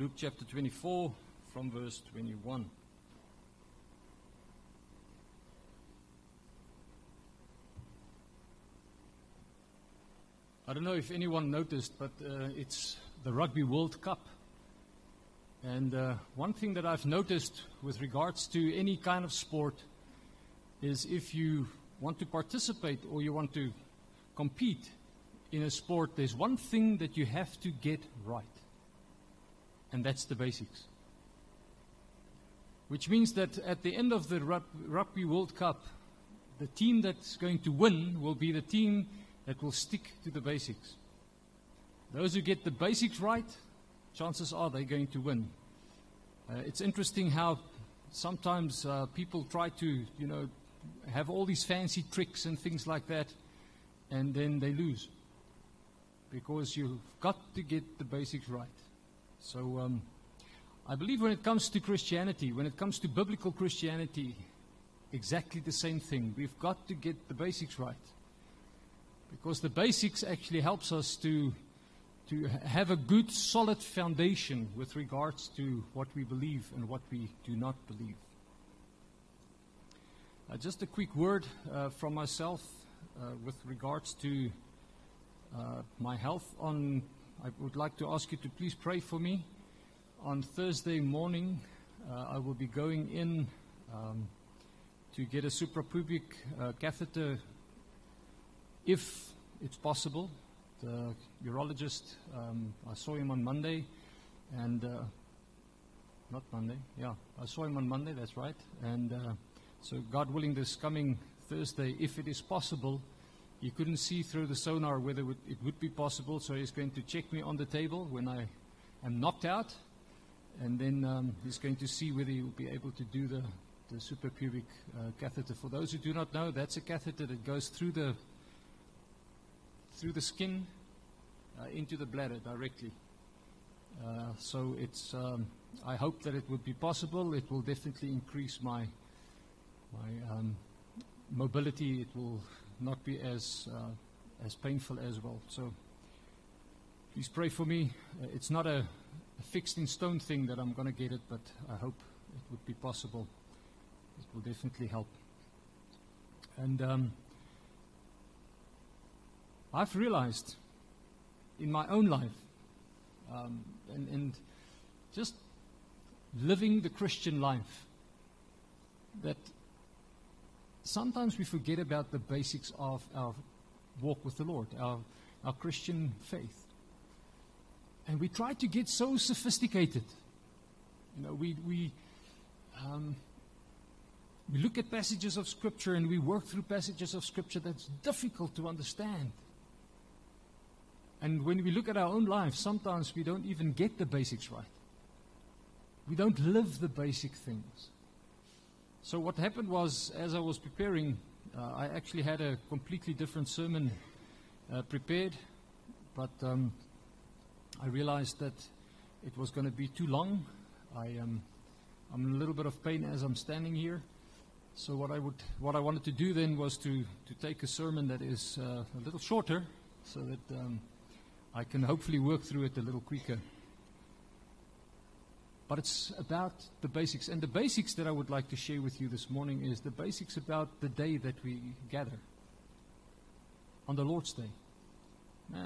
Luke chapter 24 from verse 21. I don't know if anyone noticed, but uh, it's the Rugby World Cup. And uh, one thing that I've noticed with regards to any kind of sport is if you want to participate or you want to compete in a sport, there's one thing that you have to get right, and that's the basics. Which means that at the end of the Rugby World Cup, the team that's going to win will be the team that will stick to the basics. Those who get the basics right, chances are they're going to win. Uh, it's interesting how sometimes uh, people try to, you know, have all these fancy tricks and things like that, and then they lose because you've got to get the basics right. So um, I believe when it comes to Christianity, when it comes to biblical Christianity, exactly the same thing. We've got to get the basics right because the basics actually helps us to to have a good, solid foundation with regards to what we believe and what we do not believe. Uh, just a quick word uh, from myself uh, with regards to uh, my health. On, I would like to ask you to please pray for me. On Thursday morning, uh, I will be going in um, to get a suprapubic uh, catheter if it's possible the urologist. Um, I saw him on Monday, and uh, not Monday, yeah, I saw him on Monday. That's right. And uh, so, God willing, this coming Thursday, if it is possible, he couldn't see through the sonar whether it would be possible. So he's going to check me on the table when I am knocked out, and then um, he's going to see whether he will be able to do the the suprapubic uh, catheter. For those who do not know, that's a catheter that goes through the through the skin uh, into the bladder directly. Uh, so it's, um, I hope that it would be possible. It will definitely increase my, my um, mobility. It will not be as, uh, as painful as well. So please pray for me. Uh, it's not a, a, fixed in stone thing that I'm going to get it, but I hope it would be possible. It will definitely help. And um, I've realized in my own life um, and, and just living the Christian life that sometimes we forget about the basics of our walk with the Lord, our, our Christian faith. And we try to get so sophisticated. You know, we, we, um, we look at passages of Scripture and we work through passages of Scripture that's difficult to understand. And when we look at our own lives, sometimes we don't even get the basics right. We don't live the basic things. So, what happened was, as I was preparing, uh, I actually had a completely different sermon uh, prepared, but um, I realized that it was going to be too long. I am um, I'm in a little bit of pain as I'm standing here. So what I would, what I wanted to do then was to, to take a sermon that is uh, a little shorter, so that um, I can hopefully work through it a little quicker. But it's about the basics. And the basics that I would like to share with you this morning is the basics about the day that we gather on the Lord's Day.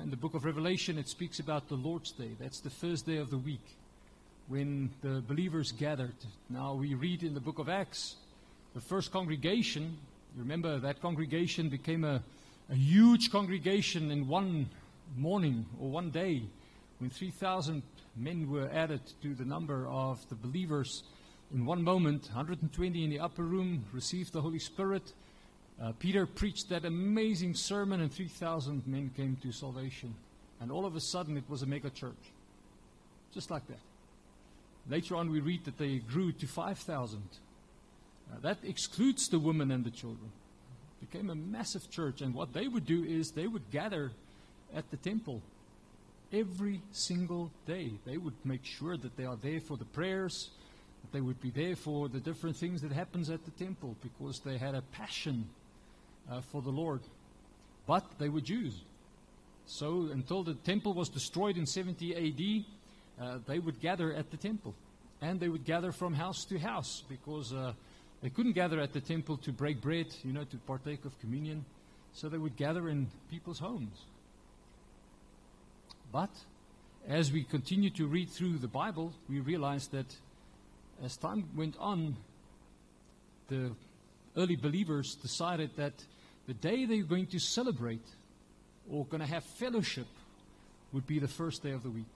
In the book of Revelation, it speaks about the Lord's Day. That's the first day of the week when the believers gathered. Now, we read in the book of Acts, the first congregation, remember that congregation became a, a huge congregation in one morning or one day when 3,000 men were added to the number of the believers in one moment, 120 in the upper room received the Holy Spirit. Uh, Peter preached that amazing sermon, and 3,000 men came to salvation. And all of a sudden, it was a mega church. Just like that. Later on, we read that they grew to 5,000. Uh, that excludes the women and the children. It became a massive church, and what they would do is they would gather at the temple every single day. They would make sure that they are there for the prayers, that they would be there for the different things that happens at the temple because they had a passion uh, for the Lord. But they were Jews. So until the temple was destroyed in 70 AD, uh, they would gather at the temple. And they would gather from house to house because uh, they couldn't gather at the temple to break bread, you know, to partake of communion. So they would gather in people's homes. But as we continue to read through the Bible, we realize that as time went on, the early believers decided that the day they were going to celebrate or going to have fellowship would be the first day of the week,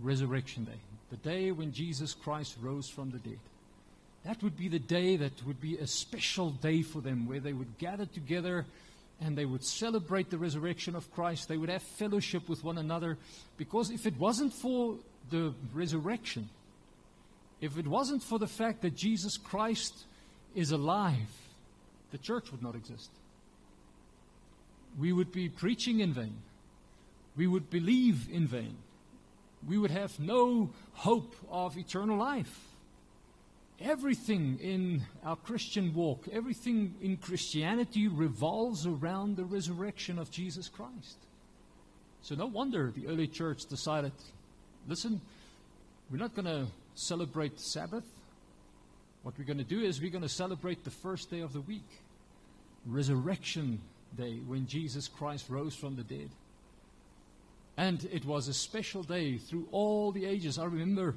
Resurrection Day, the day when Jesus Christ rose from the dead. That would be the day that would be a special day for them where they would gather together and they would celebrate the resurrection of Christ. They would have fellowship with one another. Because if it wasn't for the resurrection, if it wasn't for the fact that Jesus Christ is alive, the church would not exist. We would be preaching in vain. We would believe in vain. We would have no hope of eternal life. Everything in our Christian walk, everything in Christianity revolves around the resurrection of Jesus Christ. So, no wonder the early church decided listen, we're not going to celebrate Sabbath. What we're going to do is we're going to celebrate the first day of the week, Resurrection Day, when Jesus Christ rose from the dead. And it was a special day through all the ages. I remember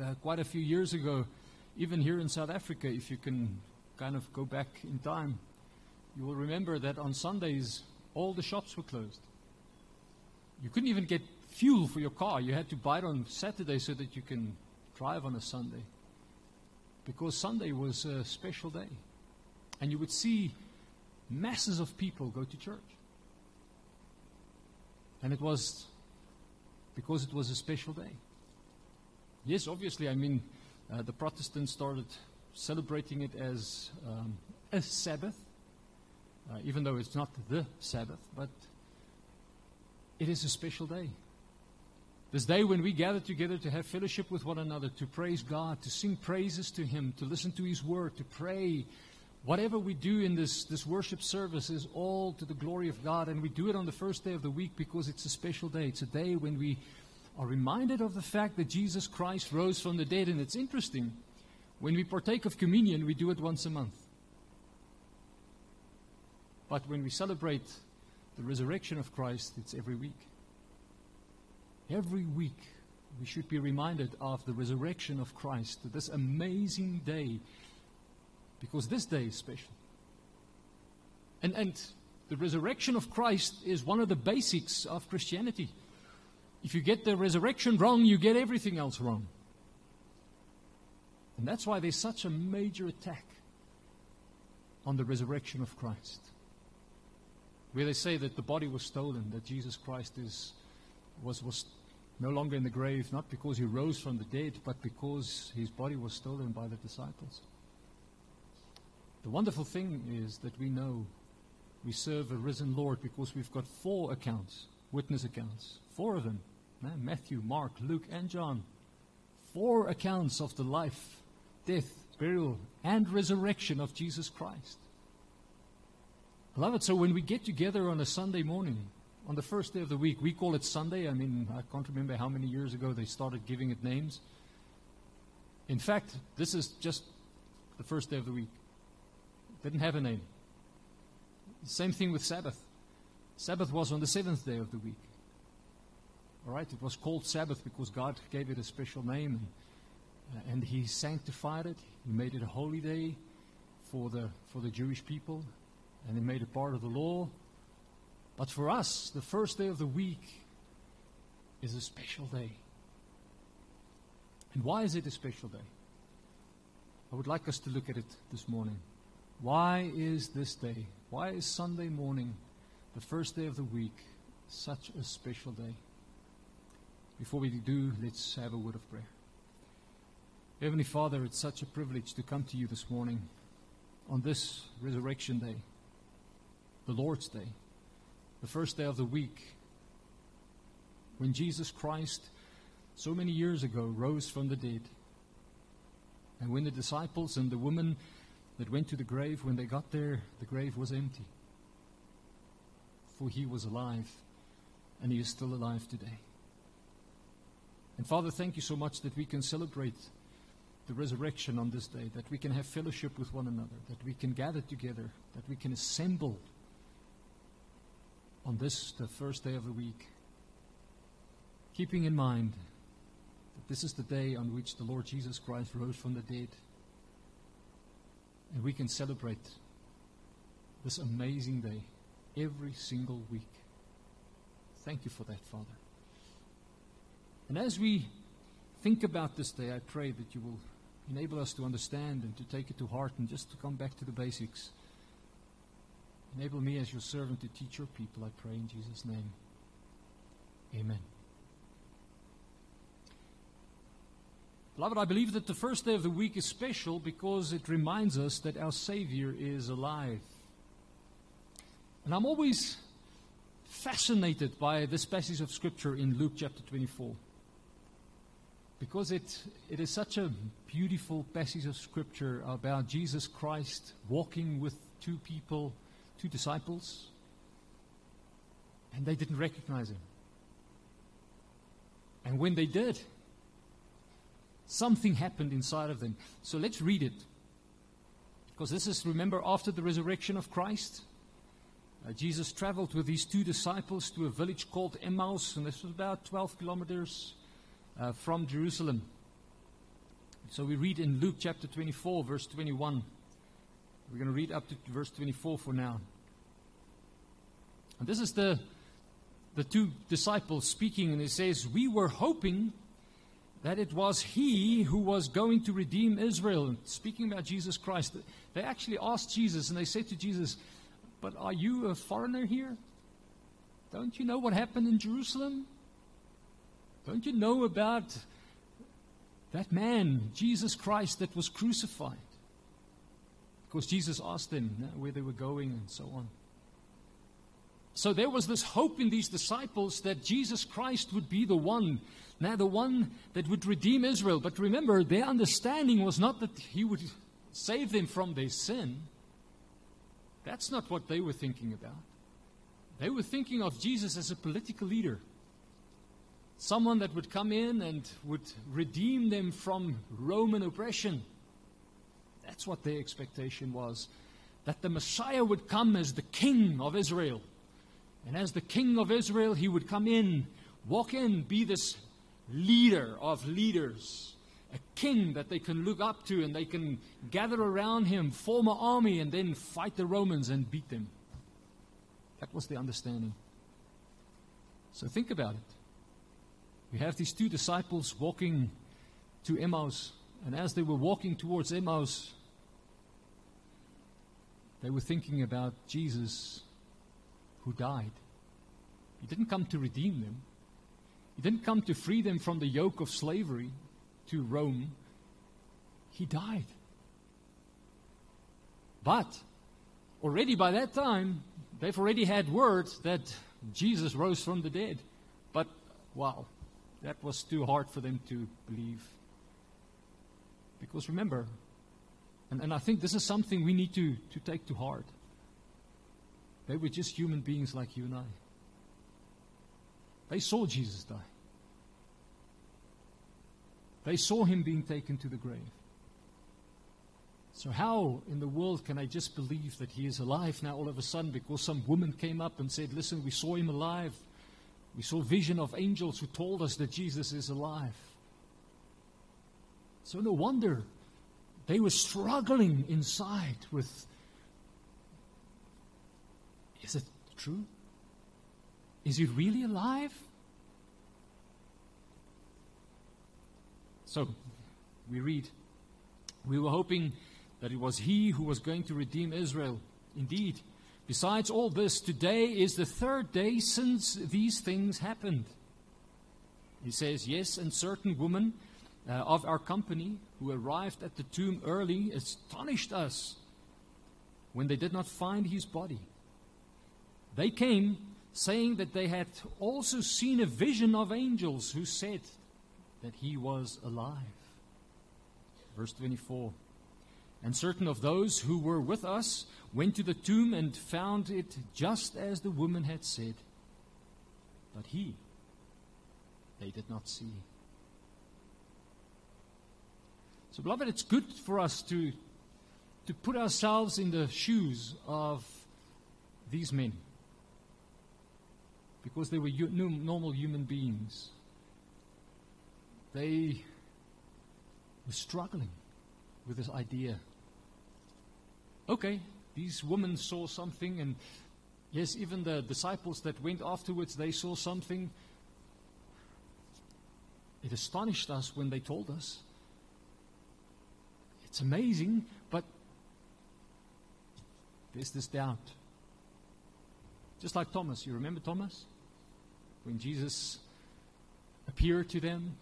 uh, quite a few years ago, even here in South Africa, if you can kind of go back in time, you will remember that on Sundays, all the shops were closed. You couldn't even get fuel for your car. You had to buy it on Saturday so that you can drive on a Sunday. Because Sunday was a special day. And you would see masses of people go to church. And it was because it was a special day. Yes, obviously, I mean, uh, the Protestants started celebrating it as um, a Sabbath, uh, even though it's not the Sabbath, but it is a special day. This day when we gather together to have fellowship with one another, to praise God, to sing praises to Him, to listen to His Word, to pray. Whatever we do in this, this worship service is all to the glory of God, and we do it on the first day of the week because it's a special day. It's a day when we are reminded of the fact that Jesus Christ rose from the dead. And it's interesting, when we partake of communion, we do it once a month. But when we celebrate the resurrection of Christ, it's every week. Every week, we should be reminded of the resurrection of Christ, this amazing day, because this day is special. And, and the resurrection of Christ is one of the basics of Christianity. If you get the resurrection wrong, you get everything else wrong. And that's why there's such a major attack on the resurrection of Christ. Where they say that the body was stolen, that Jesus Christ is, was, was no longer in the grave, not because he rose from the dead, but because his body was stolen by the disciples. The wonderful thing is that we know we serve a risen Lord because we've got four accounts, witness accounts, four of them eh, Matthew, Mark, Luke, and John. Four accounts of the life, death, burial, and resurrection of Jesus Christ. Beloved, so when we get together on a Sunday morning, on the first day of the week, we call it Sunday. I mean, I can't remember how many years ago they started giving it names. In fact, this is just the first day of the week. It didn't have a name. Same thing with Sabbath. Sabbath was on the seventh day of the week. All right, it was called Sabbath because God gave it a special name, and, uh, and He sanctified it. He made it a holy day for the for the Jewish people, and He made it part of the law. But for us, the first day of the week is a special day. And why is it a special day? I would like us to look at it this morning. Why is this day, why is Sunday morning, the first day of the week, such a special day? Before we do, let's have a word of prayer. Heavenly Father, it's such a privilege to come to you this morning on this resurrection day, the Lord's day, the first day of the week, when Jesus Christ, so many years ago, rose from the dead. And when the disciples and the woman that went to the grave, when they got there, the grave was empty. For he was alive, and he is still alive today. And Father, thank you so much that we can celebrate the resurrection on this day, that we can have fellowship with one another, that we can gather together, that we can assemble on this, the first day of the week, keeping in mind that this is the day on which the Lord Jesus Christ rose from the dead. And we can celebrate this amazing day every single week. Thank you for that, Father. And as we think about this day, I pray that you will enable us to understand and to take it to heart and just to come back to the basics. Enable me as your servant to teach your people, I pray in Jesus' name. Amen. Beloved, I believe that the first day of the week is special because it reminds us that our Savior is alive. And I'm always fascinated by this passage of Scripture in Luke chapter 24 because it, it is such a beautiful passage of Scripture about Jesus Christ walking with two people, two disciples, and they didn't recognize him. And when they did, something happened inside of them. So let's read it. Because this is, remember, after the resurrection of Christ. Uh, Jesus traveled with these two disciples to a village called Emmaus, and this was about 12 kilometers uh, from Jerusalem. So we read in Luke chapter 24, verse 21. We're going to read up to verse 24 for now. And this is the, the two disciples speaking, and it says, We were hoping that it was he who was going to redeem Israel. Speaking about Jesus Christ, they actually asked Jesus, and they said to Jesus, But are you a foreigner here? Don't you know what happened in Jerusalem? Don't you know about that man, Jesus Christ, that was crucified? Because Jesus asked them uh, where they were going and so on. So there was this hope in these disciples that Jesus Christ would be the one, now the one that would redeem Israel. But remember, their understanding was not that he would save them from their sin. That's not what they were thinking about. They were thinking of Jesus as a political leader someone that would come in and would redeem them from Roman oppression. That's what their expectation was. That the Messiah would come as the king of Israel. And as the king of Israel, he would come in, walk in, be this leader of leaders, king that they can look up to and they can gather around him, form an army, and then fight the Romans and beat them. That was the understanding. So think about it. We have these two disciples walking to Emmaus, and as they were walking towards Emmaus, they were thinking about Jesus who died. He didn't come to redeem them, He didn't come to free them from the yoke of slavery to Rome. He died. But already by that time, they've already had words that Jesus rose from the dead. But wow, that was too hard for them to believe. Because remember, and, and I think this is something we need to, to take to heart. They were just human beings like you and I. They saw Jesus die. They saw him being taken to the grave. So, how in the world can I just believe that he is alive now all of a sudden because some woman came up and said, Listen, we saw him alive? We saw vision of angels who told us that Jesus is alive. So no wonder they were struggling inside with is it true? Is he really alive? So we read, we were hoping that it was he who was going to redeem Israel. Indeed, Besides all this, today is the third day since these things happened. He says, Yes, and certain women uh, of our company who arrived at the tomb early astonished us when they did not find his body. They came saying that they had also seen a vision of angels who said that he was alive. Verse 24. And certain of those who were with us went to the tomb and found it just as the woman had said. But he, they did not see. So, beloved, it's good for us to, to put ourselves in the shoes of these men because they were normal human beings. They were struggling with this idea. Okay, these women saw something, and yes, even the disciples that went afterwards, they saw something. It astonished us when they told us. It's amazing, but there's this doubt. Just like Thomas. You remember Thomas? When Jesus appeared to them,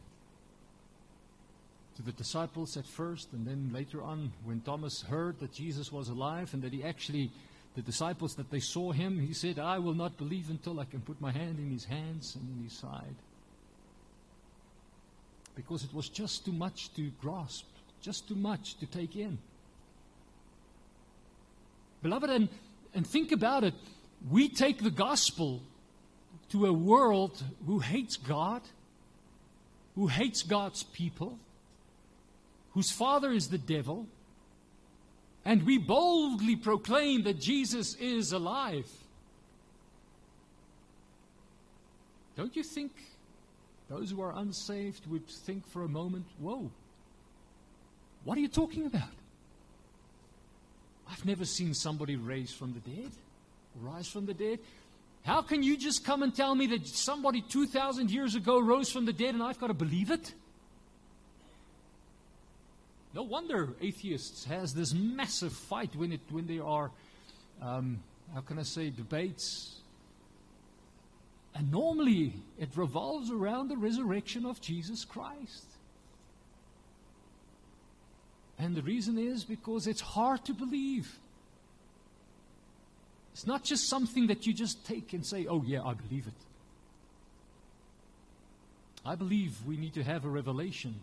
to the disciples at first, and then later on, when Thomas heard that Jesus was alive and that he actually, the disciples, that they saw him, he said, I will not believe until I can put my hand in his hands and in his side. Because it was just too much to grasp, just too much to take in. Beloved, and, and think about it. We take the gospel to a world who hates God, who hates God's people whose father is the devil, and we boldly proclaim that Jesus is alive. Don't you think those who are unsaved would think for a moment, whoa, what are you talking about? I've never seen somebody raised from the dead, rise from the dead. How can you just come and tell me that somebody 2,000 years ago rose from the dead and I've got to believe it? No wonder atheists has this massive fight when it when there are, um, how can I say, debates. And normally it revolves around the resurrection of Jesus Christ. And the reason is because it's hard to believe. It's not just something that you just take and say, oh, yeah, I believe it. I believe we need to have a revelation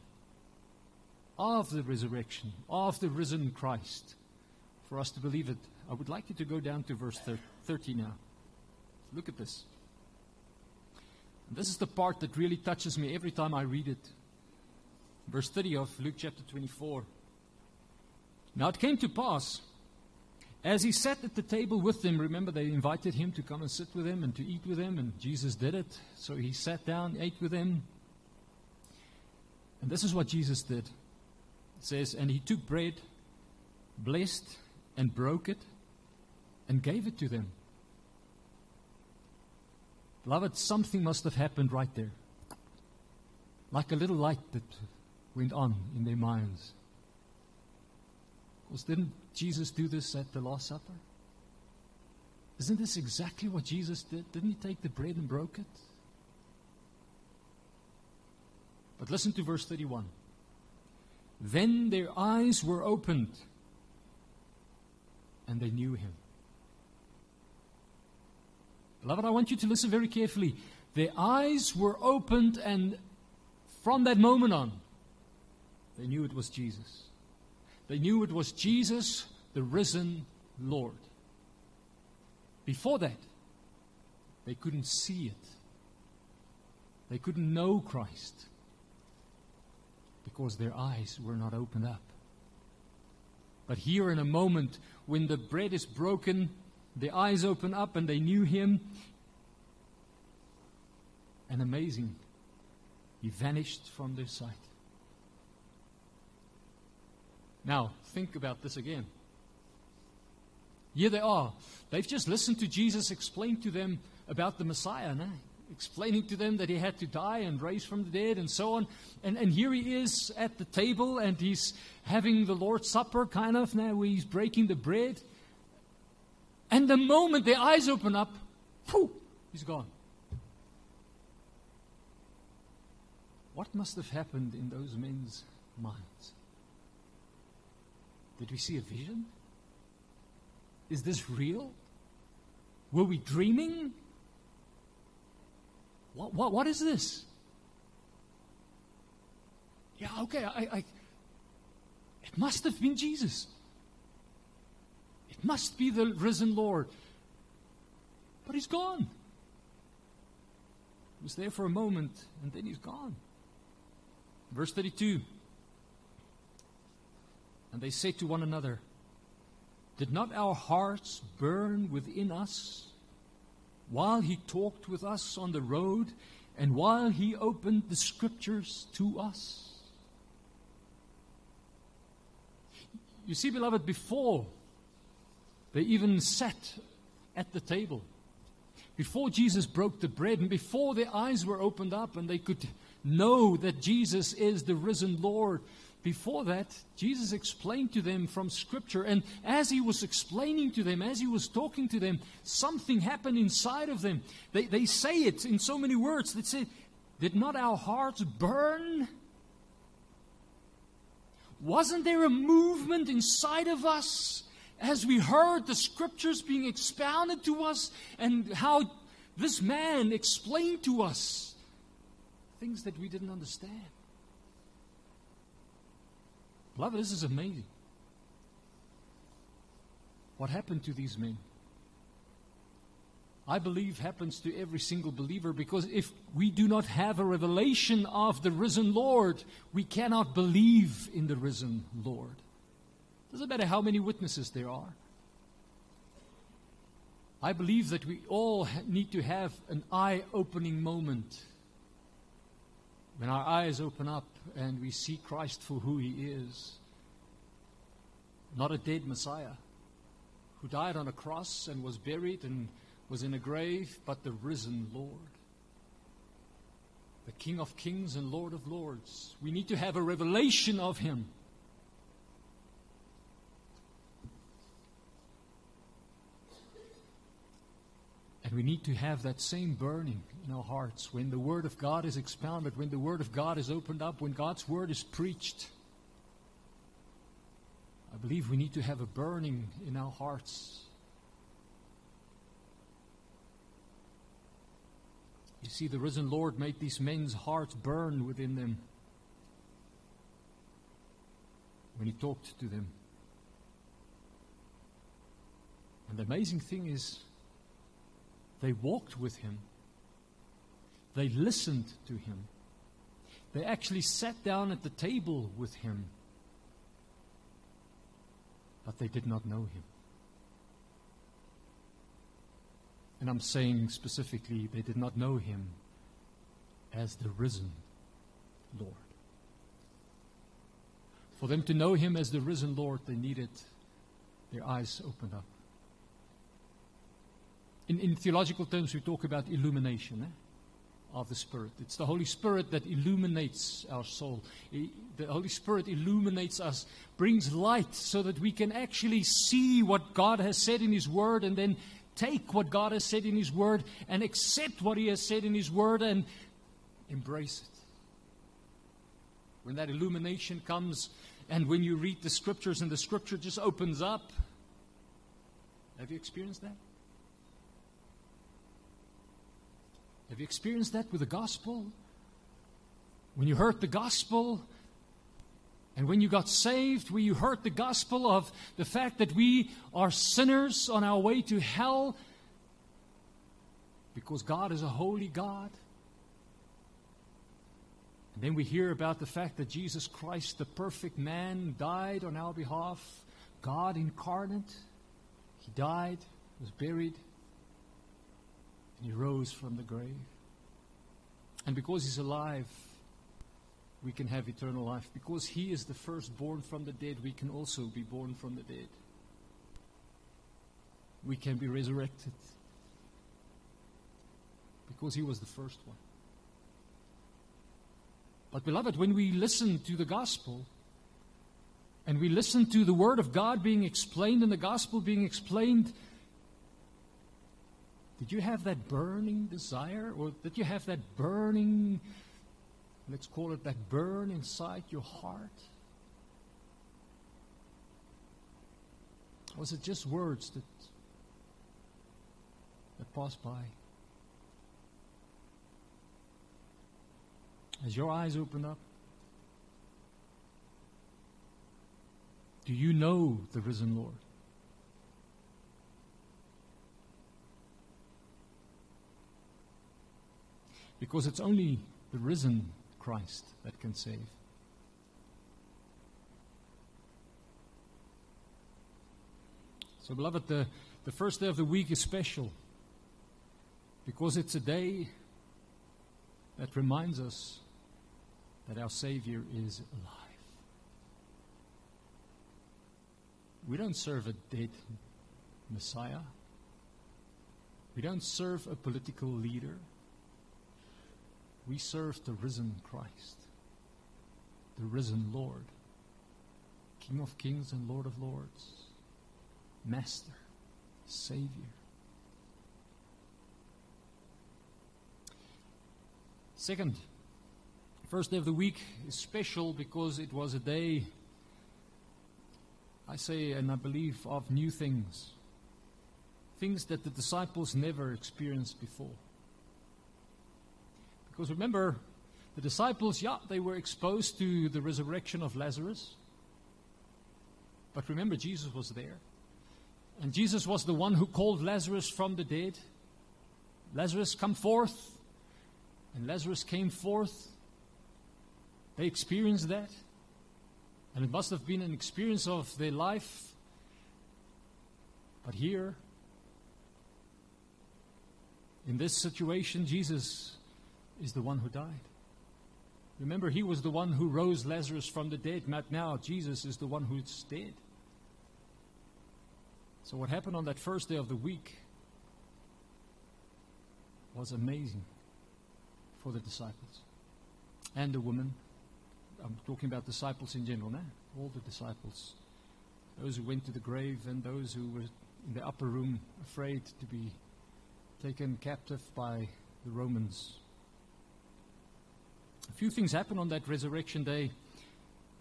of the resurrection, of the risen Christ, for us to believe it. I would like you to go down to verse 30 now. Look at this. This is the part that really touches me every time I read it. Verse 30 of Luke chapter 24. Now it came to pass, as he sat at the table with them, remember they invited him to come and sit with them and to eat with them, and Jesus did it. So he sat down, ate with them. And this is what Jesus did. It says, And he took bread, blessed, and broke it, and gave it to them. Beloved, something must have happened right there. Like a little light that went on in their minds. Because didn't Jesus do this at the Last Supper? Isn't this exactly what Jesus did? Didn't he take the bread and broke it? But listen to verse 31. Then their eyes were opened and they knew him. Beloved, I want you to listen very carefully. Their eyes were opened, and from that moment on, they knew it was Jesus. They knew it was Jesus, the risen Lord. Before that, they couldn't see it, they couldn't know Christ because their eyes were not opened up. But here, in a moment when the bread is broken, the eyes open up and they knew him. And amazing, he vanished from their sight. Now, think about this again. Here they are. They've just listened to Jesus explain to them about the Messiah. No? Explaining to them that he had to die and raise from the dead and so on. And, and here he is at the table and he's having the Lord's Supper, kind of, now he's breaking the bread. And the moment their eyes open up, whew, he's gone. What must have happened in those men's minds? Did we see a vision? Is this real? Were we dreaming? What, what, what is this? Yeah, okay, I, I, it must have been Jesus. It must be the risen Lord. But he's gone. He was there for a moment, and then he's gone. Verse 32. And they say to one another, Did not our hearts burn within us while he talked with us on the road and while he opened the scriptures to us? You see, beloved, before they even sat at the table, before Jesus broke the bread, and before their eyes were opened up and they could know that Jesus is the risen Lord, before that, Jesus explained to them from Scripture. And as he was explaining to them, as he was talking to them, something happened inside of them. They, they say it in so many words. They say, Did not our hearts burn? Wasn't there a movement inside of us as we heard the Scriptures being expounded to us and how this man explained to us things that we didn't understand? Beloved, this is amazing. What happened to these men? I believe happens to every single believer because if we do not have a revelation of the risen Lord, we cannot believe in the risen Lord. Doesn't matter how many witnesses there are. I believe that we all need to have an eye opening moment when our eyes open up and we see Christ for who he is, not a dead Messiah who died on a cross and was buried and was in a grave, but the risen Lord, the King of kings and Lord of lords. We need to have a revelation of him. And we need to have that same burning in our hearts when the Word of God is expounded, when the Word of God is opened up, when God's Word is preached. I believe we need to have a burning in our hearts. You see, the risen Lord made these men's hearts burn within them when He talked to them. And the amazing thing is, they walked with him. They listened to him. They actually sat down at the table with him. But they did not know him. And I'm saying specifically, they did not know him as the risen Lord. For them to know him as the risen Lord, they needed their eyes opened up. In, in theological terms, we talk about illumination eh, of the Spirit. It's the Holy Spirit that illuminates our soul. The Holy Spirit illuminates us, brings light so that we can actually see what God has said in His Word and then take what God has said in His Word and accept what He has said in His Word and embrace it. When that illumination comes, and when you read the scriptures and the scripture just opens up, have you experienced that? Have you experienced that with the gospel? When you heard the gospel, and when you got saved, when you heard the gospel of the fact that we are sinners on our way to hell because God is a holy God. And then we hear about the fact that Jesus Christ, the perfect man, died on our behalf, God incarnate. He died, was buried, he rose from the grave. And because he's alive, we can have eternal life. Because he is the firstborn from the dead, we can also be born from the dead. We can be resurrected. Because he was the first one. But, beloved, when we listen to the gospel, and we listen to the word of God being explained and the gospel being explained, did you have that burning desire? Or did you have that burning, let's call it that burn inside your heart? Was it just words that, that passed by? As your eyes open up, do you know the risen Lord? Because it's only the risen Christ that can save. So, beloved, the, the first day of the week is special because it's a day that reminds us that our Savior is alive. We don't serve a dead Messiah. We don't serve a political leader. We serve the risen Christ, the risen Lord, King of kings and Lord of lords, Master, Savior. Second, first day of the week is special because it was a day, I say and I believe, of new things. Things that the disciples never experienced before. Because remember, the disciples, yeah, they were exposed to the resurrection of Lazarus. But remember, Jesus was there. And Jesus was the one who called Lazarus from the dead. Lazarus, come forth. And Lazarus came forth. They experienced that. And it must have been an experience of their life. But here, in this situation, Jesus is the one who died. Remember, he was the one who rose Lazarus from the dead. Not now, Jesus is the one who's dead. So, what happened on that first day of the week was amazing for the disciples and the woman. I'm talking about disciples in general now. All the disciples. Those who went to the grave and those who were in the upper room afraid to be taken captive by the Romans. A few things happened on that resurrection day.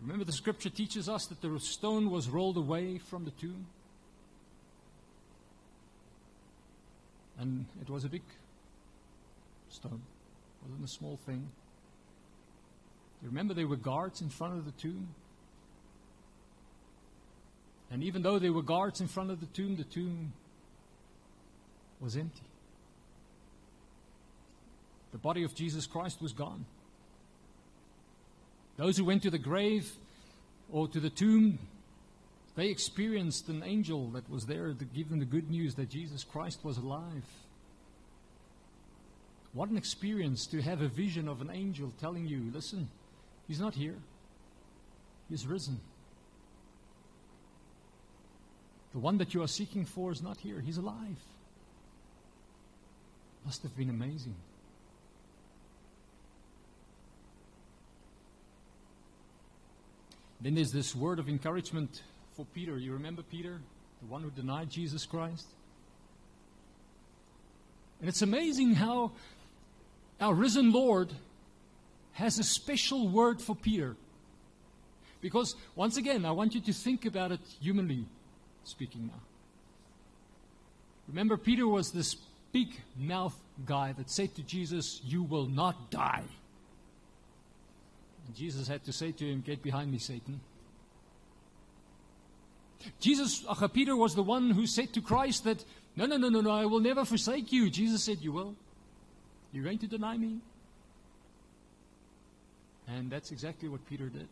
Remember, the scripture teaches us that the stone was rolled away from the tomb. And it was a big stone, it wasn't a small thing. You remember there were guards in front of the tomb? And even though there were guards in front of the tomb, the tomb was empty. The body of Jesus Christ was gone. Those who went to the grave or to the tomb, they experienced an angel that was there to give them the good news that Jesus Christ was alive. What an experience to have a vision of an angel telling you, listen, he's not here, he's risen. The one that you are seeking for is not here, he's alive. Must have been amazing. Then there's this word of encouragement for Peter. You remember Peter, the one who denied Jesus Christ? And it's amazing how our risen Lord has a special word for Peter. Because, once again, I want you to think about it humanly speaking now. Remember, Peter was this big mouth guy that said to Jesus, You will not die. Jesus had to say to him, Get behind me, Satan. Jesus, uh, Peter was the one who said to Christ that, No, no, no, no, no, I will never forsake you. Jesus said, You will. You're going to deny me? And that's exactly what Peter did.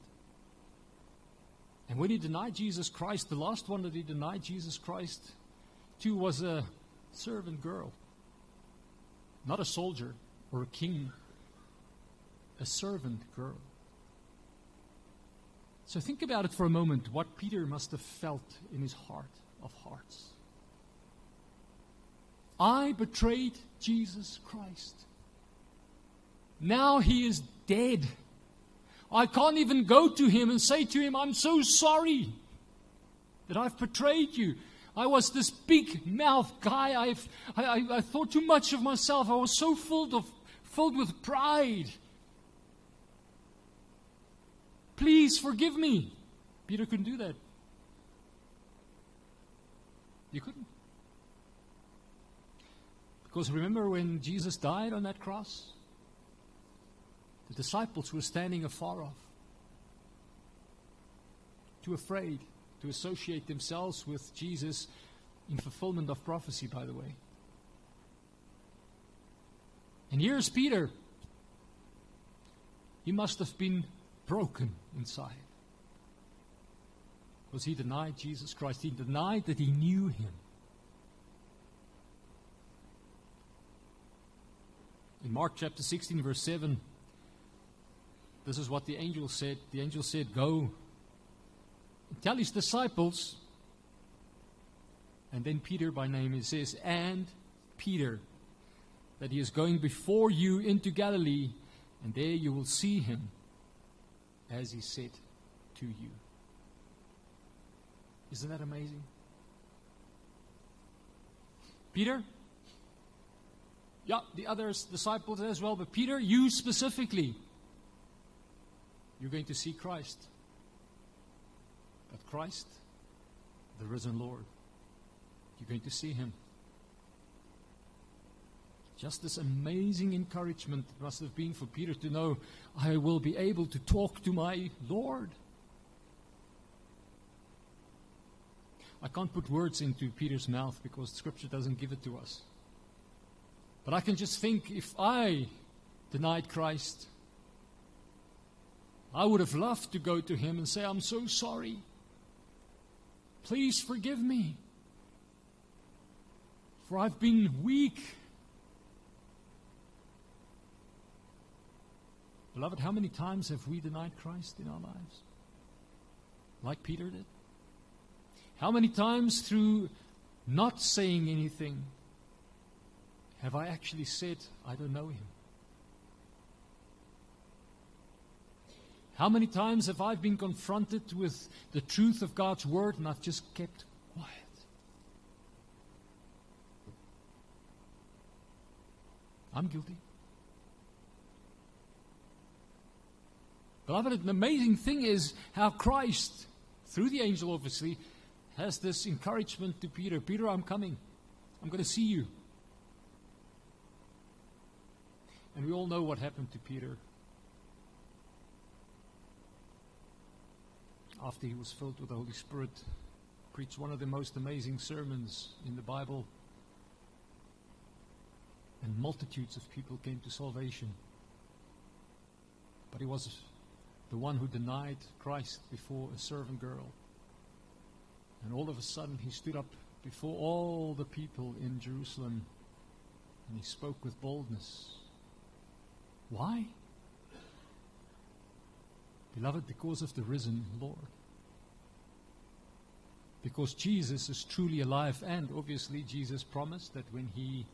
And when he denied Jesus Christ, the last one that he denied Jesus Christ to was a servant girl. Not a soldier or a king, a servant girl. So think about it for a moment what Peter must have felt in his heart of hearts. I betrayed Jesus Christ. Now he is dead. I can't even go to him and say to him, I'm so sorry that I've betrayed you. I was this big mouth guy. I've, I, I, I thought too much of myself. I was so filled, of, filled with pride. Please forgive me. Peter couldn't do that. You couldn't. Because remember when Jesus died on that cross? The disciples were standing afar off, too afraid to associate themselves with Jesus in fulfillment of prophecy, by the way. And here's Peter. He must have been broken inside. Because he denied Jesus Christ. He denied that he knew him. In Mark chapter 16, verse 7, this is what the angel said. The angel said, Go tell his disciples. And then Peter by name, it says, And Peter, that he is going before you into Galilee, and there you will see him as he said to you. Isn't that amazing? Peter? Yeah, the other disciples as well, but Peter, you specifically, you're going to see Christ. But Christ, the risen Lord, you're going to see him. Just this amazing encouragement must have been for Peter to know, I will be able to talk to my Lord. I can't put words into Peter's mouth because Scripture doesn't give it to us. But I can just think if I denied Christ, I would have loved to go to him and say, I'm so sorry. Please forgive me. For I've been weak. Beloved, how many times have we denied Christ in our lives? Like Peter did? How many times through not saying anything have I actually said, I don't know him? How many times have I been confronted with the truth of God's word and I've just kept quiet? I'm guilty. Beloved, the amazing thing is how Christ, through the angel obviously, has this encouragement to Peter Peter, I'm coming. I'm going to see you. And we all know what happened to Peter after he was filled with the Holy Spirit. Preached one of the most amazing sermons in the Bible. And multitudes of people came to salvation. But he was the one who denied Christ before a servant girl. And all of a sudden, he stood up before all the people in Jerusalem and he spoke with boldness. Why? Beloved, because of the risen Lord. Because Jesus is truly alive, and obviously, Jesus promised that when he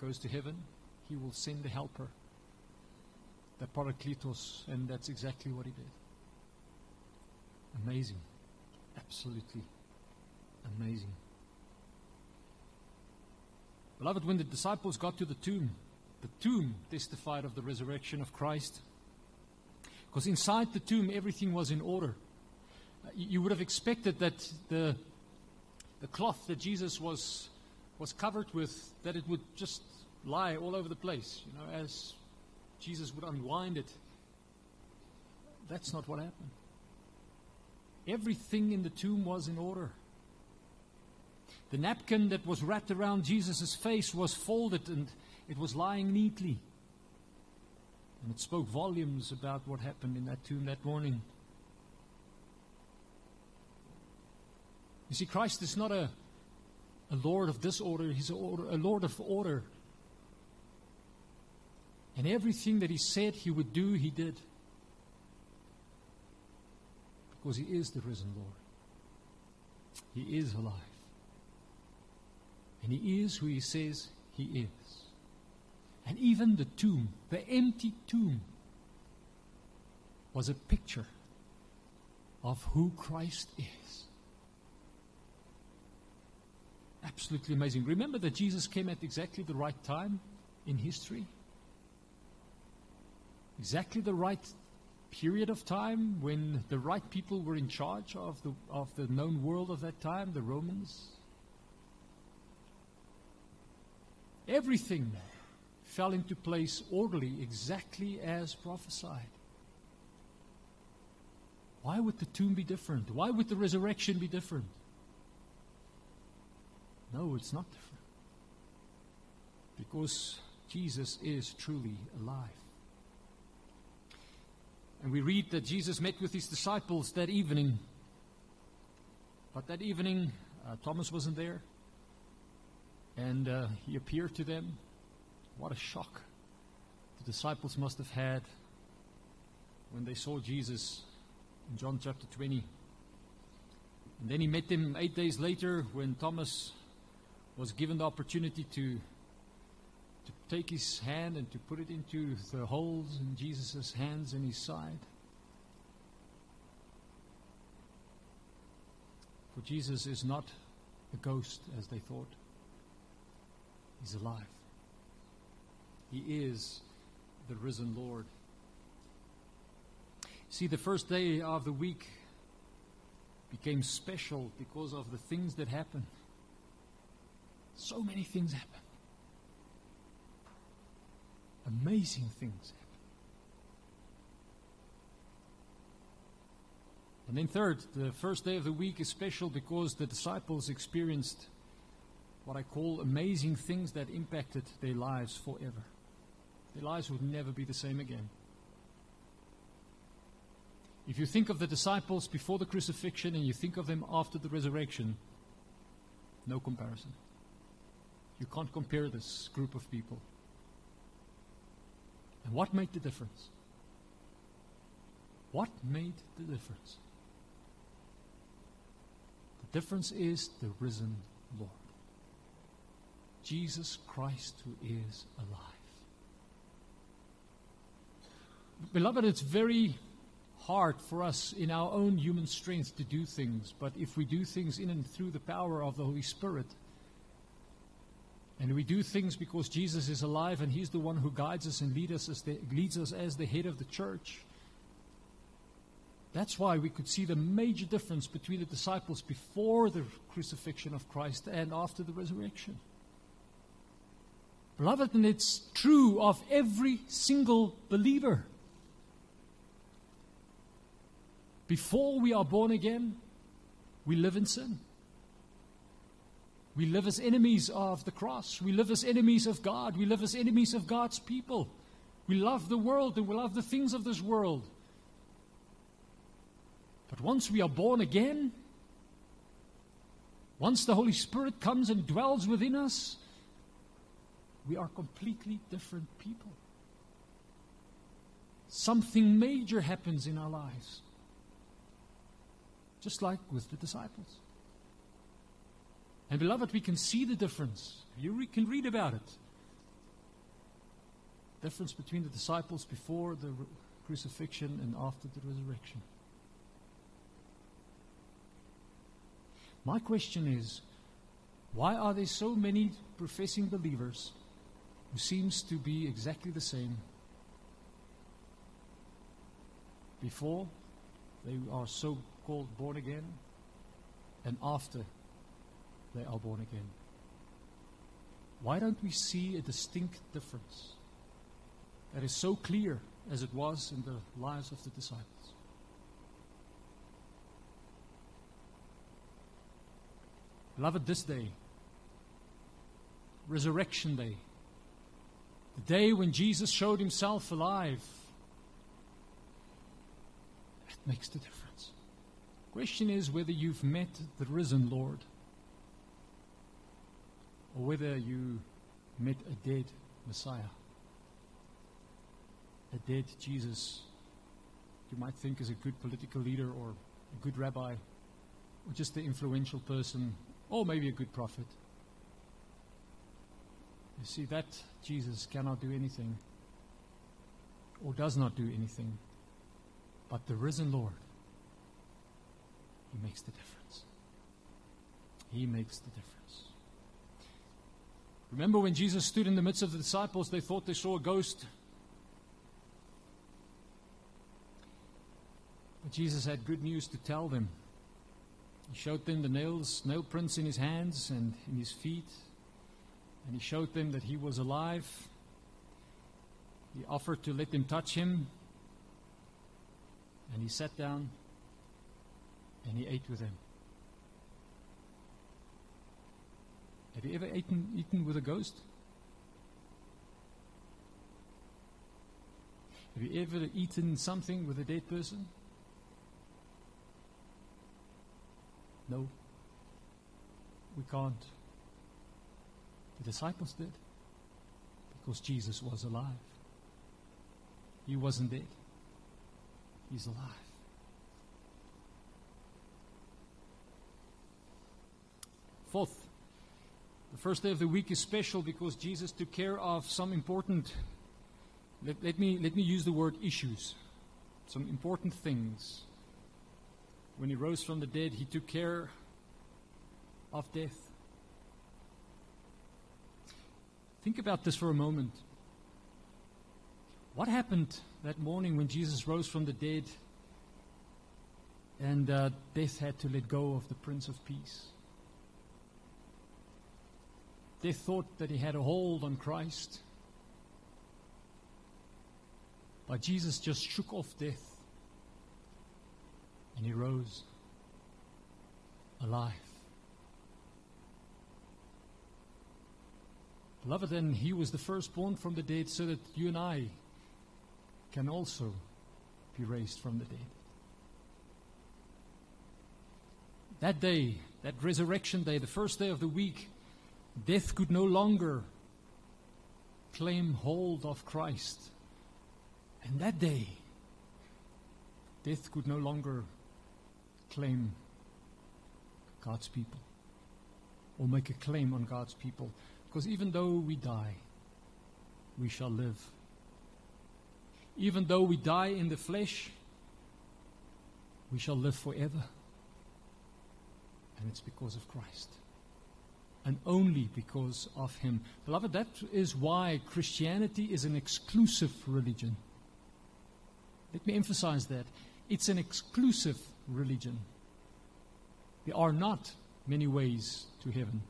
goes to heaven, he will send the helper the Parakletos, and that's exactly what he did. Amazing. Absolutely amazing. Beloved, when the disciples got to the tomb, the tomb testified of the resurrection of Christ. Because inside the tomb, everything was in order. Uh, you would have expected that the, the cloth that Jesus was, was covered with, that it would just lie all over the place, you know, as Jesus would unwind it. That's not what happened. Everything in the tomb was in order. The napkin that was wrapped around Jesus' face was folded and it was lying neatly. And it spoke volumes about what happened in that tomb that morning. You see, Christ is not a, a Lord of disorder, He's a, order, a Lord of order. And everything that He said He would do, He did. Because He is the risen Lord. He is alive. And He is who He says He is. And even the tomb, the empty tomb, was a picture of who Christ is. Absolutely amazing. Remember that Jesus came at exactly the right time in history? Exactly the right period of time when the right people were in charge of the, of the known world of that time, the Romans. Everything fell into place orderly, exactly as prophesied. Why would the tomb be different? Why would the resurrection be different? No, it's not different. Because Jesus is truly alive. And we read that Jesus met with his disciples that evening. But that evening, uh, Thomas wasn't there, and uh, he appeared to them. What a shock the disciples must have had when they saw Jesus in John chapter 20. And then he met them eight days later when Thomas was given the opportunity to, to take his hand and to put it into the holes in Jesus' hands and his side. For Jesus is not a ghost as they thought, he's alive. He is the risen Lord. See, the first day of the week became special because of the things that happened. So many things happened. Amazing things happened. And then, third, the first day of the week is special because the disciples experienced what I call amazing things that impacted their lives forever. Their lives would never be the same again. If you think of the disciples before the crucifixion and you think of them after the resurrection, no comparison. You can't compare this group of people. And what made the difference? What made the difference? The difference is the risen Lord. Jesus Christ who is alive. Beloved, it's very hard for us in our own human strength to do things, but if we do things in and through the power of the Holy Spirit, and we do things because Jesus is alive and He's the one who guides us and lead us as the, leads us as the head of the church. That's why we could see the major difference between the disciples before the crucifixion of Christ and after the resurrection. Beloved, and it's true of every single believer. Before we are born again, we live in sin. We live as enemies of the cross. We live as enemies of God. We live as enemies of God's people. We love the world and we love the things of this world. But once we are born again, once the Holy Spirit comes and dwells within us, we are completely different people. Something major happens in our lives just like with the disciples. And beloved, we can see the difference. You re- can read about it. Difference between the disciples before the re- crucifixion and after the resurrection. My question is, why are there so many professing believers who seems to be exactly the same before they are so called born again and after they are born again. Why don't we see a distinct difference that is so clear as it was in the lives of the disciples? Beloved, this day, Resurrection Day, the day when Jesus showed himself alive, that makes the difference. Question is whether you've met the risen Lord or whether you met a dead Messiah, a dead Jesus you might think is a good political leader or a good rabbi or just an influential person or maybe a good prophet. You see, that Jesus cannot do anything or does not do anything, but the risen Lord he makes the difference. He makes the difference. Remember when Jesus stood in the midst of the disciples, they thought they saw a ghost. But Jesus had good news to tell them. He showed them the nails, nail prints in his hands and in his feet. And he showed them that he was alive. He offered to let them touch him. And he sat down and he ate with them. Have you ever eaten, eaten with a ghost? Have you ever eaten something with a dead person? No. We can't. The disciples did because Jesus was alive. He wasn't dead, He's alive. Fourth, the first day of the week is special because Jesus took care of some important, let, let, me, let me use the word issues, some important things. When he rose from the dead, he took care of death. Think about this for a moment. What happened that morning when Jesus rose from the dead and uh, death had to let go of the Prince of Peace? Death thought that he had a hold on Christ. But Jesus just shook off death and he rose alive. Beloved, then he was the firstborn from the dead so that you and I can also be raised from the dead. That day, that resurrection day, the first day of the week, death could no longer claim hold of Christ. And that day, death could no longer claim God's people or make a claim on God's people. Because even though we die, we shall live. Even though we die in the flesh, we shall live forever. And it's because of Christ. And only because of Him. Beloved, that is why Christianity is an exclusive religion. Let me emphasize that. It's an exclusive religion. There are not many ways to heaven.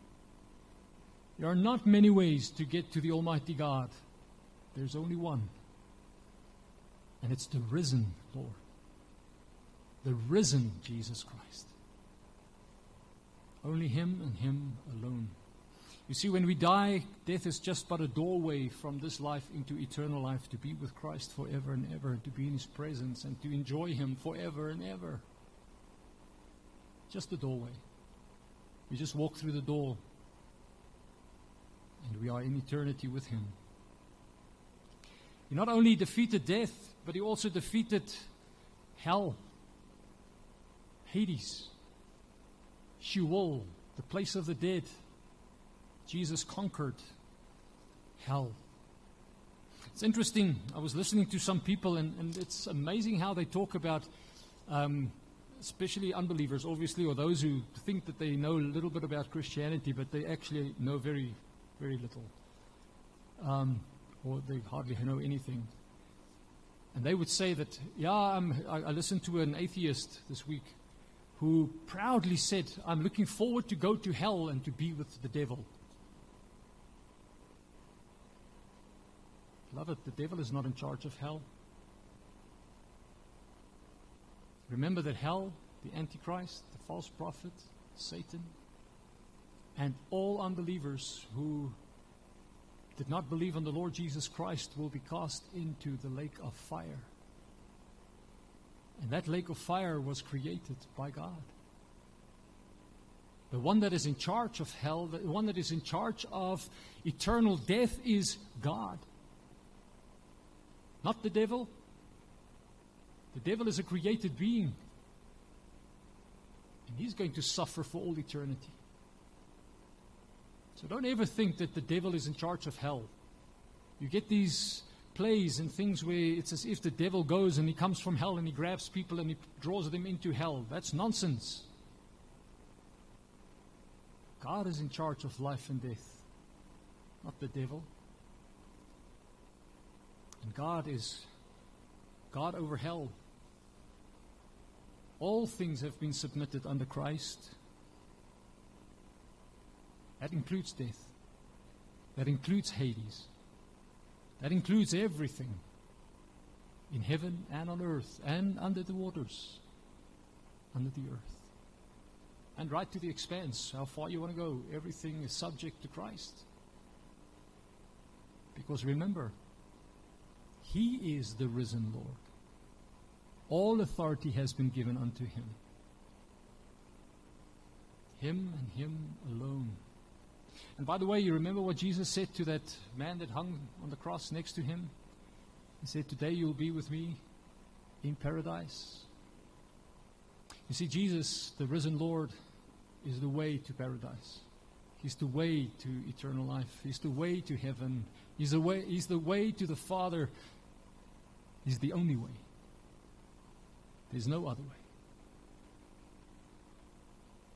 There are not many ways to get to the Almighty God. There's only one. And it's the risen Lord. The risen Jesus Christ. Only Him and Him alone. You see, when we die, death is just but a doorway from this life into eternal life to be with Christ forever and ever, to be in His presence and to enjoy Him forever and ever. Just a doorway. We just walk through the door and we are in eternity with Him. He not only defeated death, but He also defeated hell, Hades, Sheol, the place of the dead. Jesus conquered hell. It's interesting. I was listening to some people, and, and it's amazing how they talk about, um, especially unbelievers, obviously, or those who think that they know a little bit about Christianity, but they actually know very very little. Um, or they hardly know anything. And they would say that, yeah, I, I listened to an atheist this week who proudly said, I'm looking forward to go to hell and to be with the devil. Beloved, the devil is not in charge of hell. Remember that hell, the Antichrist, the false prophet, Satan, and all unbelievers who did not believe on the Lord Jesus Christ will be cast into the lake of fire. And that lake of fire was created by God. The one that is in charge of hell, the one that is in charge of eternal death is God. Not the devil. The devil is a created being. And he's going to suffer for all eternity. So don't ever think that the devil is in charge of hell. You get these plays and things where it's as if the devil goes and he comes from hell and he grabs people and he draws them into hell. That's nonsense. God is in charge of life and death, not the devil. And God is God over hell. All things have been submitted under Christ. That includes death. That includes Hades. That includes everything in heaven and on earth and under the waters, under the earth. And right to the expanse, how far you want to go, everything is subject to Christ. Because remember, He is the risen Lord. All authority has been given unto Him. Him and Him alone. And by the way, you remember what Jesus said to that man that hung on the cross next to him? He said, Today you'll be with me in paradise. You see, Jesus, the risen Lord, is the way to paradise. He's the way to eternal life. He's the way to heaven. He's the way, he's the way to the Father. He's the only way. There's no other way.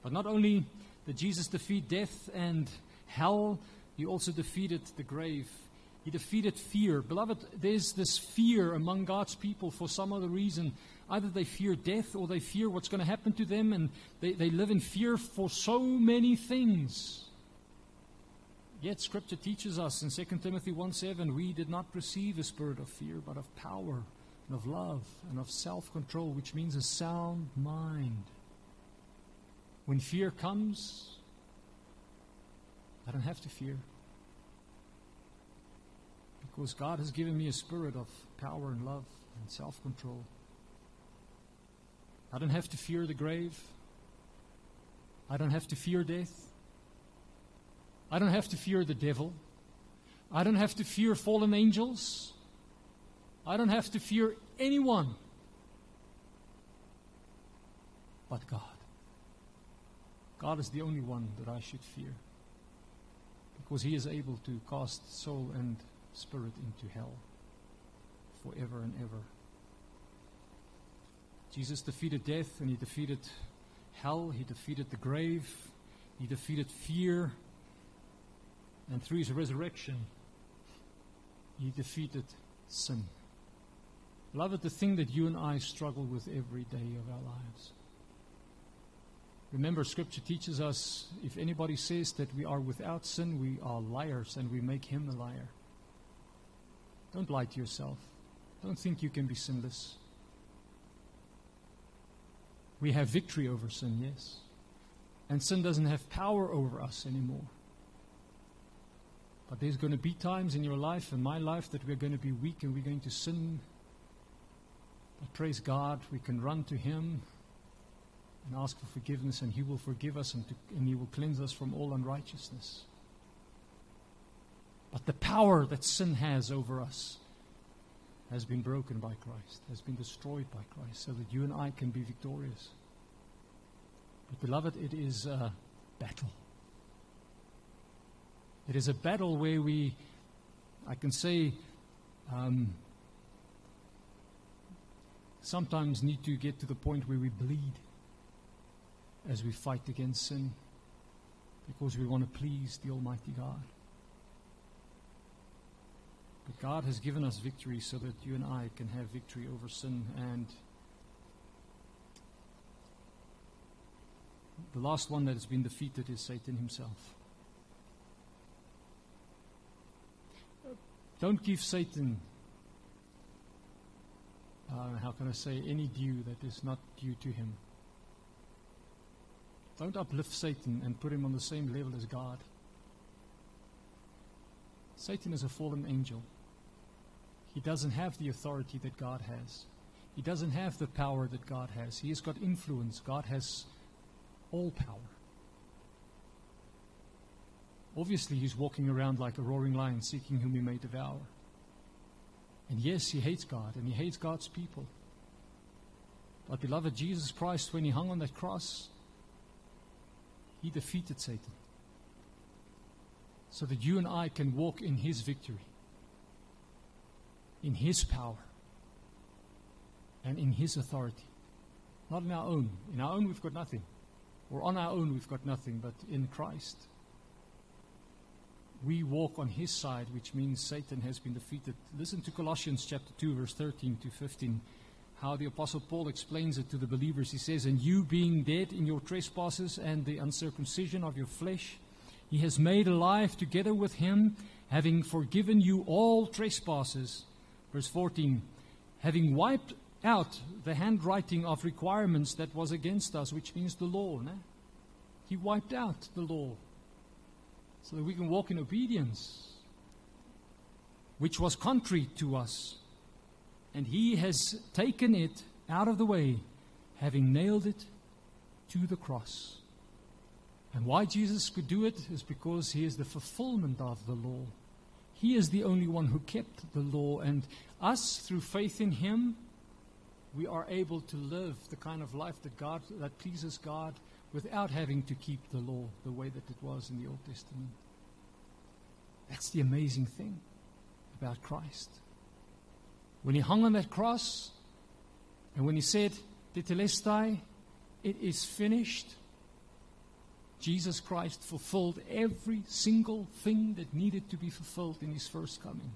But not only did Jesus defeat death and hell, he also defeated the grave. He defeated fear. Beloved, there's this fear among God's people for some other reason. Either they fear death or they fear what's going to happen to them, and they, they live in fear for so many things. Yet Scripture teaches us in 2 Timothy 1 7, we did not receive a spirit of fear, but of power and of love and of self control, which means a sound mind. When fear comes, I don't have to fear. Because God has given me a spirit of power and love and self control. I don't have to fear the grave. I don't have to fear death. I don't have to fear the devil. I don't have to fear fallen angels. I don't have to fear anyone but God. God is the only one that I should fear because he is able to cast soul and spirit into hell forever and ever. Jesus defeated death and he defeated hell, he defeated the grave, he defeated fear, and through his resurrection, he defeated sin. Love Beloved, the thing that you and I struggle with every day of our lives. Remember, Scripture teaches us if anybody says that we are without sin, we are liars and we make him a liar. Don't lie to yourself. Don't think you can be sinless. We have victory over sin, yes. And sin doesn't have power over us anymore. But there's going to be times in your life and my life that we're going to be weak and we're going to sin. But praise God, we can run to Him and ask for forgiveness, and He will forgive us and, to, and He will cleanse us from all unrighteousness. But the power that sin has over us has been broken by Christ, has been destroyed by Christ, so that you and I can be victorious. But, beloved, it is a battle. It is a battle where we, I can say, um, sometimes need to get to the point where we bleed as we fight against sin because we want to please the Almighty God. But God has given us victory so that you and I can have victory over sin. And the last one that has been defeated is Satan himself. Don't give Satan, uh, how can I say, any due that is not due to him. Don't uplift Satan and put him on the same level as God. Satan is a fallen angel. He doesn't have the authority that God has. He doesn't have the power that God has. He has got influence. God has all power. Obviously, he's walking around like a roaring lion, seeking whom he may devour. And yes, he hates God, and he hates God's people. But, beloved, Jesus Christ, when he hung on that cross, he defeated Satan. So that you and I can walk in his victory, in his power, and in his authority. Not in our own. In our own, we've got nothing. Or on our own, we've got nothing, but in Christ we walk on his side, which means Satan has been defeated. Listen to Colossians chapter 2, verse 13 to 15, how the Apostle Paul explains it to the believers. He says, And you being dead in your trespasses and the uncircumcision of your flesh, he has made alive together with him, having forgiven you all trespasses. Verse 14, having wiped out the handwriting of requirements that was against us, which means the law. Ne? He wiped out the law so that we can walk in obedience, which was contrary to us. And He has taken it out of the way, having nailed it to the cross. And why Jesus could do it is because he is the fulfillment of the law. He is the only one who kept the law, and us, through faith in him, we are able to live the kind of life that God that pleases God without having to keep the law the way that it was in the Old Testament. That's the amazing thing about Christ. When he hung on that cross, and when he said, Tetelestai, it is finished, Jesus Christ fulfilled every single thing that needed to be fulfilled in his first coming.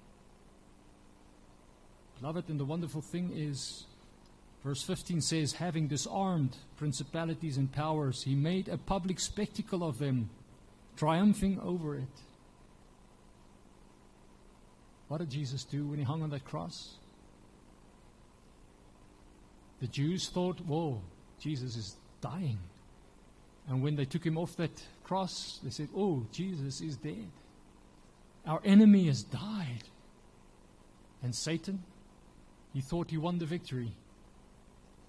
Beloved, and the wonderful thing is, verse 15 says, having disarmed principalities and powers, he made a public spectacle of them, triumphing over it. What did Jesus do when he hung on that cross? The Jews thought, whoa, Jesus is dying. And when they took him off that cross, they said, oh, Jesus is dead. Our enemy has died. And Satan, he thought he won the victory.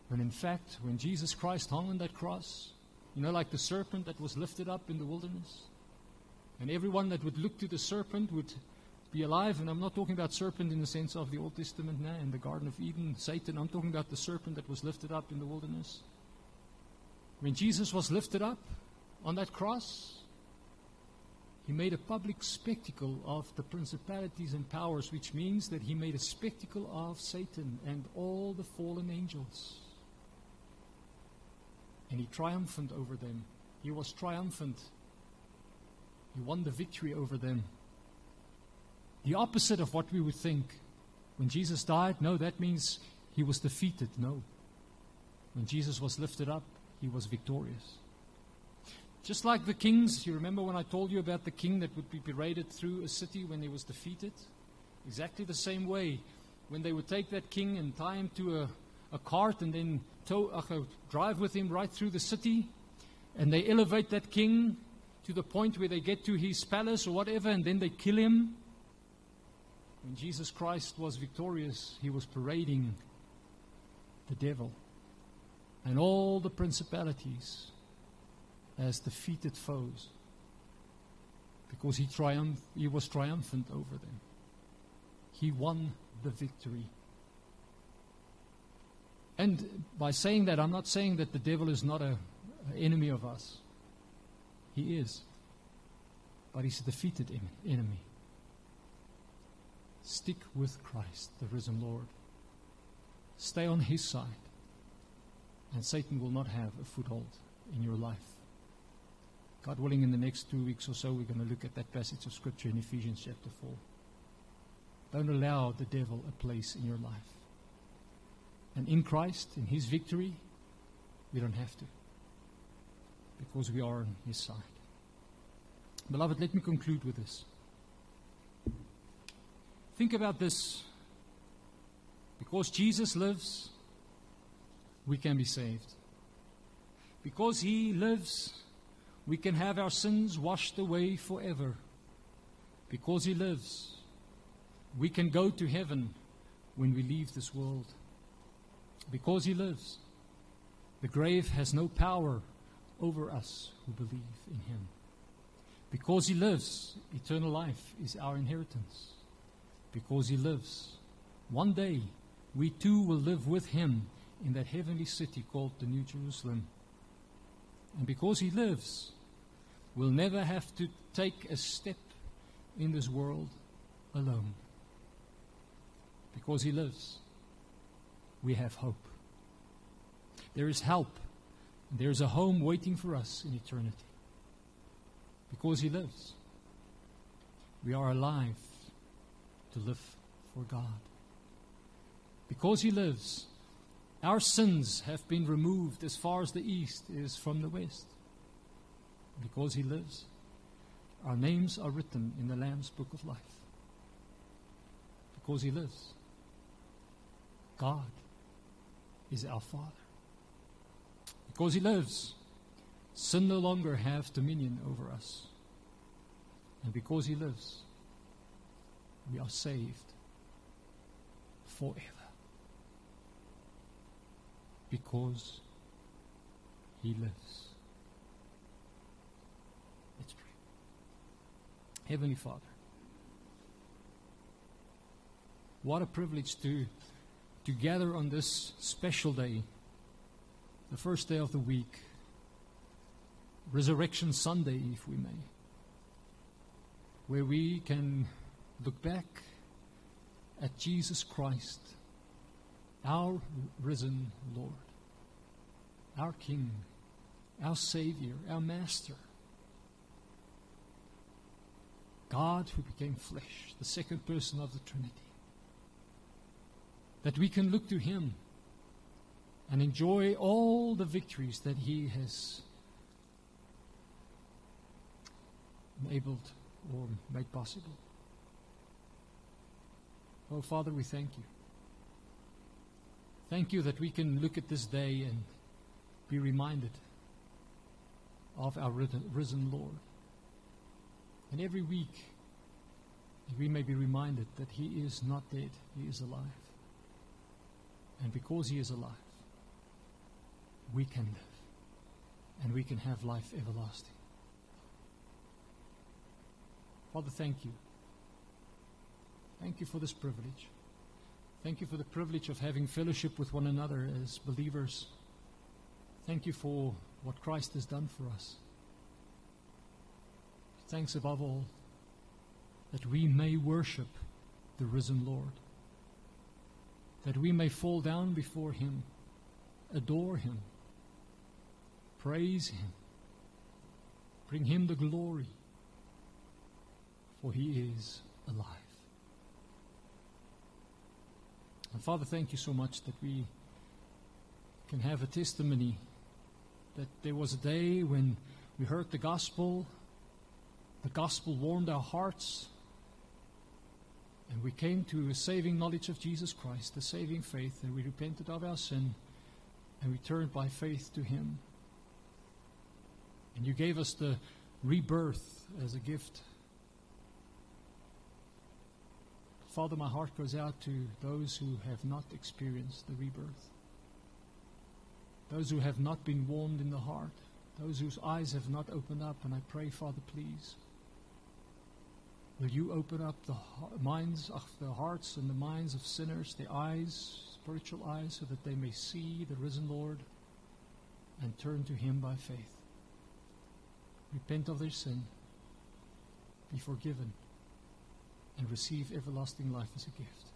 When in fact, when Jesus Christ hung on that cross, you know, like the serpent that was lifted up in the wilderness, and everyone that would look to the serpent would be alive. And I'm not talking about serpent in the sense of the Old Testament now in the Garden of Eden, Satan. I'm talking about the serpent that was lifted up in the wilderness. When Jesus was lifted up on that cross, he made a public spectacle of the principalities and powers, which means that he made a spectacle of Satan and all the fallen angels. And he triumphed over them. He was triumphant. He won the victory over them. The opposite of what we would think. When Jesus died, no, that means he was defeated. No. When Jesus was lifted up, he was victorious. Just like the kings, you remember when I told you about the king that would be paraded through a city when he was defeated? Exactly the same way. When they would take that king and tie him to a, a cart and then tow, uh, drive with him right through the city, and they elevate that king to the point where they get to his palace or whatever, and then they kill him. When Jesus Christ was victorious, he was parading the devil and all the principalities as defeated foes because he triumphed he was triumphant over them. He won the victory. And by saying that i'm not saying that the devil is not a, a enemy of us. He is. But he's a defeated enemy stick with christ the risen lord stay on his side and Satan will not have a foothold in your life. God willing, in the next two weeks or so, we're going to look at that passage of Scripture in Ephesians chapter 4. Don't allow the devil a place in your life. And in Christ, in his victory, we don't have to. Because we are on his side. Beloved, let me conclude with this. Think about this. Because Jesus lives, we can be saved. Because He lives, we can have our sins washed away forever. Because He lives, we can go to heaven when we leave this world. Because He lives, the grave has no power over us who believe in Him. Because He lives, eternal life is our inheritance. Because He lives, one day we too will live with Him in that heavenly city called the New Jerusalem. And because He lives, we'll never have to take a step in this world alone. Because He lives, we have hope. There is help. There is a home waiting for us in eternity. Because He lives, we are alive to live for God. Because He lives, our sins have been removed as far as the east is from the west. Because he lives, our names are written in the Lamb's book of life. Because he lives, God is our Father. Because he lives, sin no longer has dominion over us. And because he lives, we are saved forever because he lives. Let's pray. Heavenly Father, what a privilege to, to gather on this special day, the first day of the week, Resurrection Sunday, if we may, where we can look back at Jesus Christ, our risen Lord, our King, our Savior, our Master. God who became flesh, the second person of the Trinity. That we can look to Him and enjoy all the victories that He has enabled or made possible. Oh, Father, we thank you. Thank you that we can look at this day and be reminded of our risen Lord. And every week, we may be reminded that He is not dead, He is alive. And because He is alive, we can live and we can have life everlasting. Father, thank you. Thank you for this privilege. Thank you for the privilege of having fellowship with one another as believers. Thank you for what Christ has done for us. Thanks above all that we may worship the risen Lord, that we may fall down before Him, adore Him, praise Him, bring Him the glory, for He is alive. And Father, thank you so much that we can have a testimony that there was a day when we heard the gospel, the gospel warmed our hearts, and we came to a saving knowledge of Jesus Christ, the saving faith, and we repented of our sin, and we turned by faith to Him. And you gave us the rebirth as a gift. Father, my heart goes out to those who have not experienced the rebirth those who have not been warmed in the heart, those whose eyes have not opened up. And I pray, Father, please, will you open up the minds of the hearts and the minds of sinners, the eyes, spiritual eyes, so that they may see the risen Lord and turn to Him by faith. Repent of their sin, be forgiven, and receive everlasting life as a gift.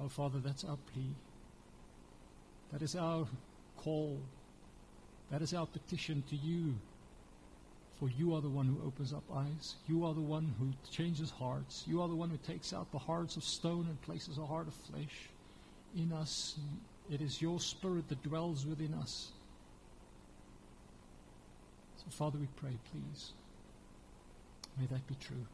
Oh, Father, that's our plea. That is our call. That is our petition to you. For you are the one who opens up eyes. You are the one who changes hearts. You are the one who takes out the hearts of stone and places a heart of flesh in us. It is your spirit that dwells within us. So, Father, we pray, please, may that be true.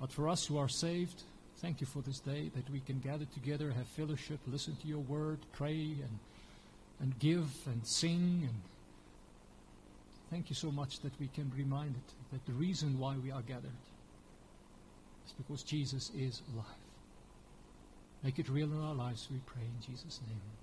But for us who are saved, Thank you for this day that we can gather together, have fellowship, listen to your word, pray, and, and give and sing. And thank you so much that we can be reminded that the reason why we are gathered is because Jesus is alive. Make it real in our lives, we pray in Jesus' name.